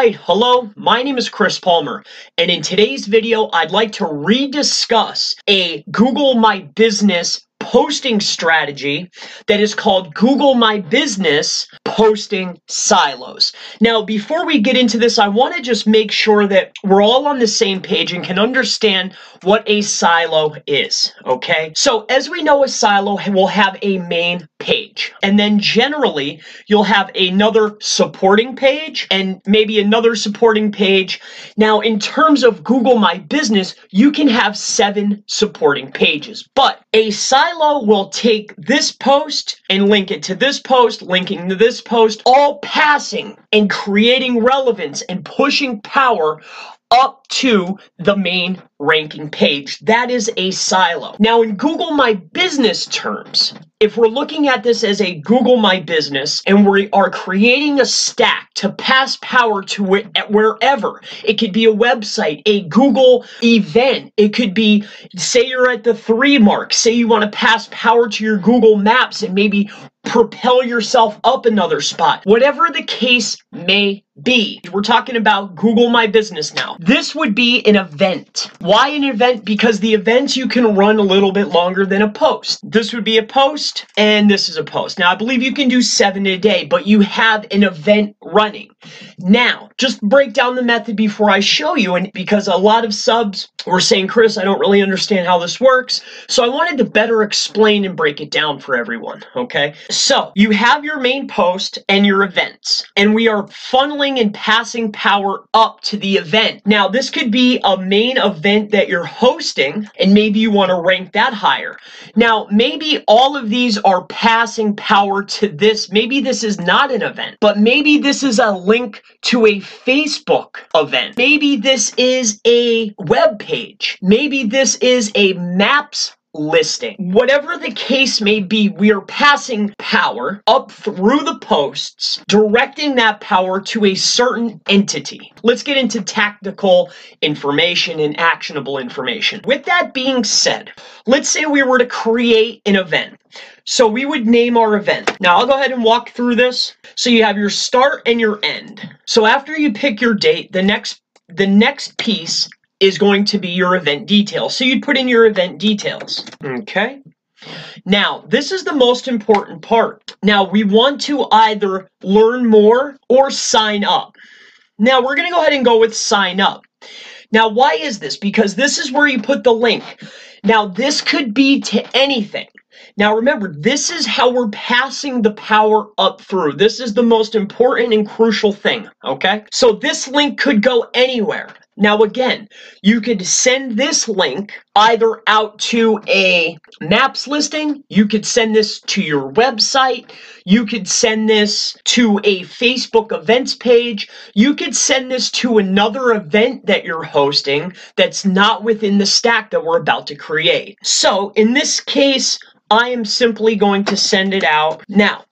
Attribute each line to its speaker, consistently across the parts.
Speaker 1: Hi, hello, my name is Chris Palmer, and in today's video, I'd like to rediscuss a Google My Business posting strategy that is called Google My Business Posting Silos. Now, before we get into this, I want to just make sure that we're all on the same page and can understand what a silo is, okay? So, as we know, a silo will have a main page, and then generally you'll have another supporting page and maybe another supporting page. Now, in terms of Google My Business, you can have seven supporting pages, but a silo will take this post and link it to this post, linking to this post, all passing and creating relevance and pushing power up to the main ranking page. That is a silo. Now, in Google My Business terms, if we're looking at this as a Google My Business and we are creating a stack to pass power to it wherever, it could be a website, a Google event, it could be, say you're at the three mark, say you want to pass power to your Google Maps and maybe propel yourself up another spot. Whatever the case may be. We're talking about Google My Business now. This would be an event. Why an event? Because the events you can run a little bit longer than a post. This would be a post and this is a post. Now I believe you can do seven a day, but you have an event running. Now, just break down the method before I show you and because a lot of subs were saying, Chris, I don't really understand how this works. So I wanted to better explain and break it down for everyone, okay? So you have your main post and your events, and we are funneling and passing power up to the event. Now, this could be a main event that you're hosting, and maybe you want to rank that higher. Now, maybe all of these are passing power to this. Maybe this is not an event, but maybe this is a link to a Facebook event. Maybe this is a web page. Maybe this is a Maps listing. Whatever the case may be, we are passing power up through the posts, directing that power to a certain entity. Let's get into tactical information and actionable information. With that being said, let's say we were to create an event. So we would name our event. Now I'll go ahead and walk through this. So you have your start and your end. So after you pick your date, the next the next piece is going to be your event details. So you'd put in your event details. Okay. Now, this is the most important part. Now, we want to either learn more or sign up. Now, we're going to go ahead and go with sign up. Now, why is this? Because this is where you put the link. Now, this could be to anything. Now, remember, this is how we're passing the power up through. This is the most important and crucial thing, okay? So this link could go anywhere. Now, again, you could send this link either out to a maps listing, you could send this to your website, you could send this to a Facebook events page, you could send this to another event that you're hosting that's not within the stack that we're about to create. So, in this case, I am simply going to send it out now.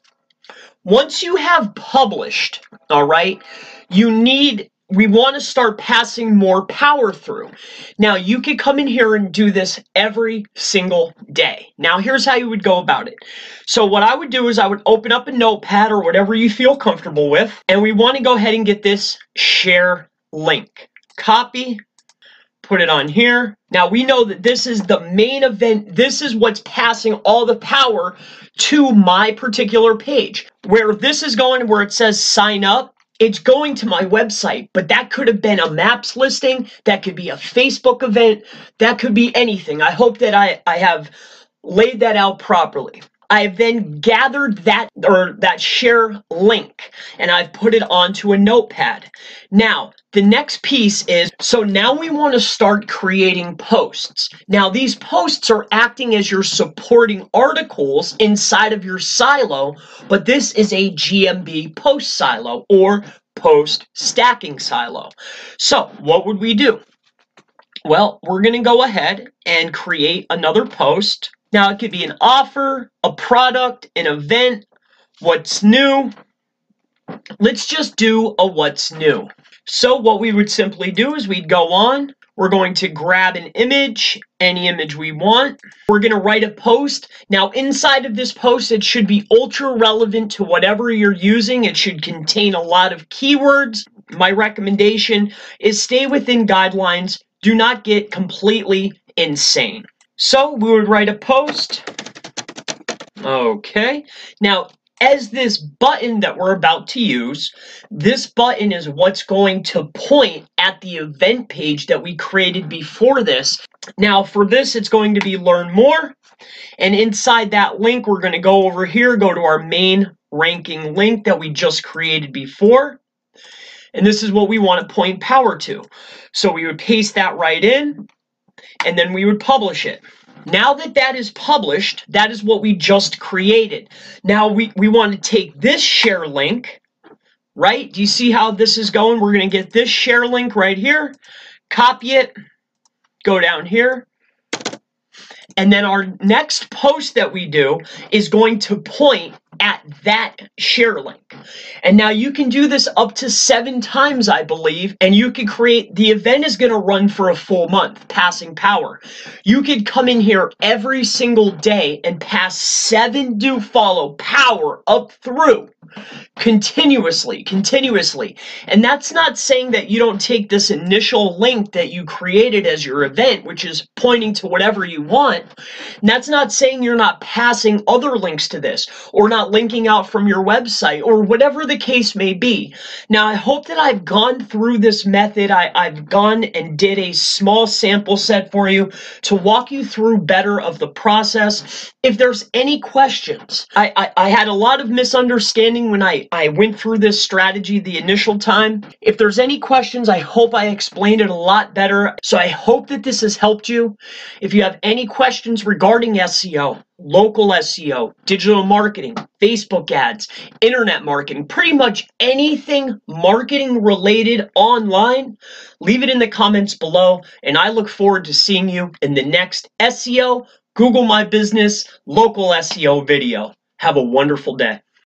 Speaker 1: Once you have published, all right, you need we want to start passing more power through. Now, you could come in here and do this every single day. Now, here's how you would go about it. So, what I would do is I would open up a notepad or whatever you feel comfortable with, and we want to go ahead and get this share link. Copy, put it on here. Now, we know that this is the main event. This is what's passing all the power to my particular page. Where this is going, where it says sign up, it's going to my website, but that could have been a maps listing, that could be a Facebook event, that could be anything. I hope that I, I have laid that out properly. I've then gathered that or that share link and I've put it onto a notepad. Now, the next piece is so now we want to start creating posts. Now, these posts are acting as your supporting articles inside of your silo, but this is a GMB post silo or post stacking silo. So, what would we do? Well, we're going to go ahead and create another post now, it could be an offer, a product, an event, what's new. Let's just do a what's new. So what we would simply do is we'd go on, we're going to grab an image, any image we want. We're going to write a post. Now, inside of this post, it should be ultra relevant to whatever you're using. It should contain a lot of keywords. my recommendation is stay within guidelines. Do not get completely insane. So we would write a post. Okay. Now, as this button that we're about to use, this button is what's going to point at the event page that we created before this. Now, for this, it's going to be learn more. And inside that link, we're going to go over here, go to our main ranking link that we just created before. And this is what we want to point power to. So we would paste that right in, and then we would publish it. Now that that is published, that is what we just created. Now we, we want to take this share link, right? Do you see how this is going? We're going to get this share link right here, copy it, go down here, and then our next post that we do is going to point at that share link. And now you can do this up to seven times, I believe, and you can create, the event is going to run for a full month, passing power. You could come in here every single day and pass seven do follow power up through continuously, continuously. And that's not saying that you don't take this initial link that you created as your event, which is pointing to whatever you want. And that's not saying you're not passing other links to this or not linking out from your website or whatever the case may be. Now, I hope that I've gone through this method. I, I've gone and did a small sample set for you to walk you through better of the process. If there's any questions, I, I, I had a lot of misunderstanding when I, I went through this strategy the initial time. If there's any questions, I hope I explained it a lot better. So I hope that this has helped you. If you have any questions regarding SEO, local SEO, digital marketing, Facebook ads, internet marketing, pretty much anything marketing related online, leave it in the comments below. And I look forward to seeing you in the next SEO, Google My Business, local SEO video. Have a wonderful day.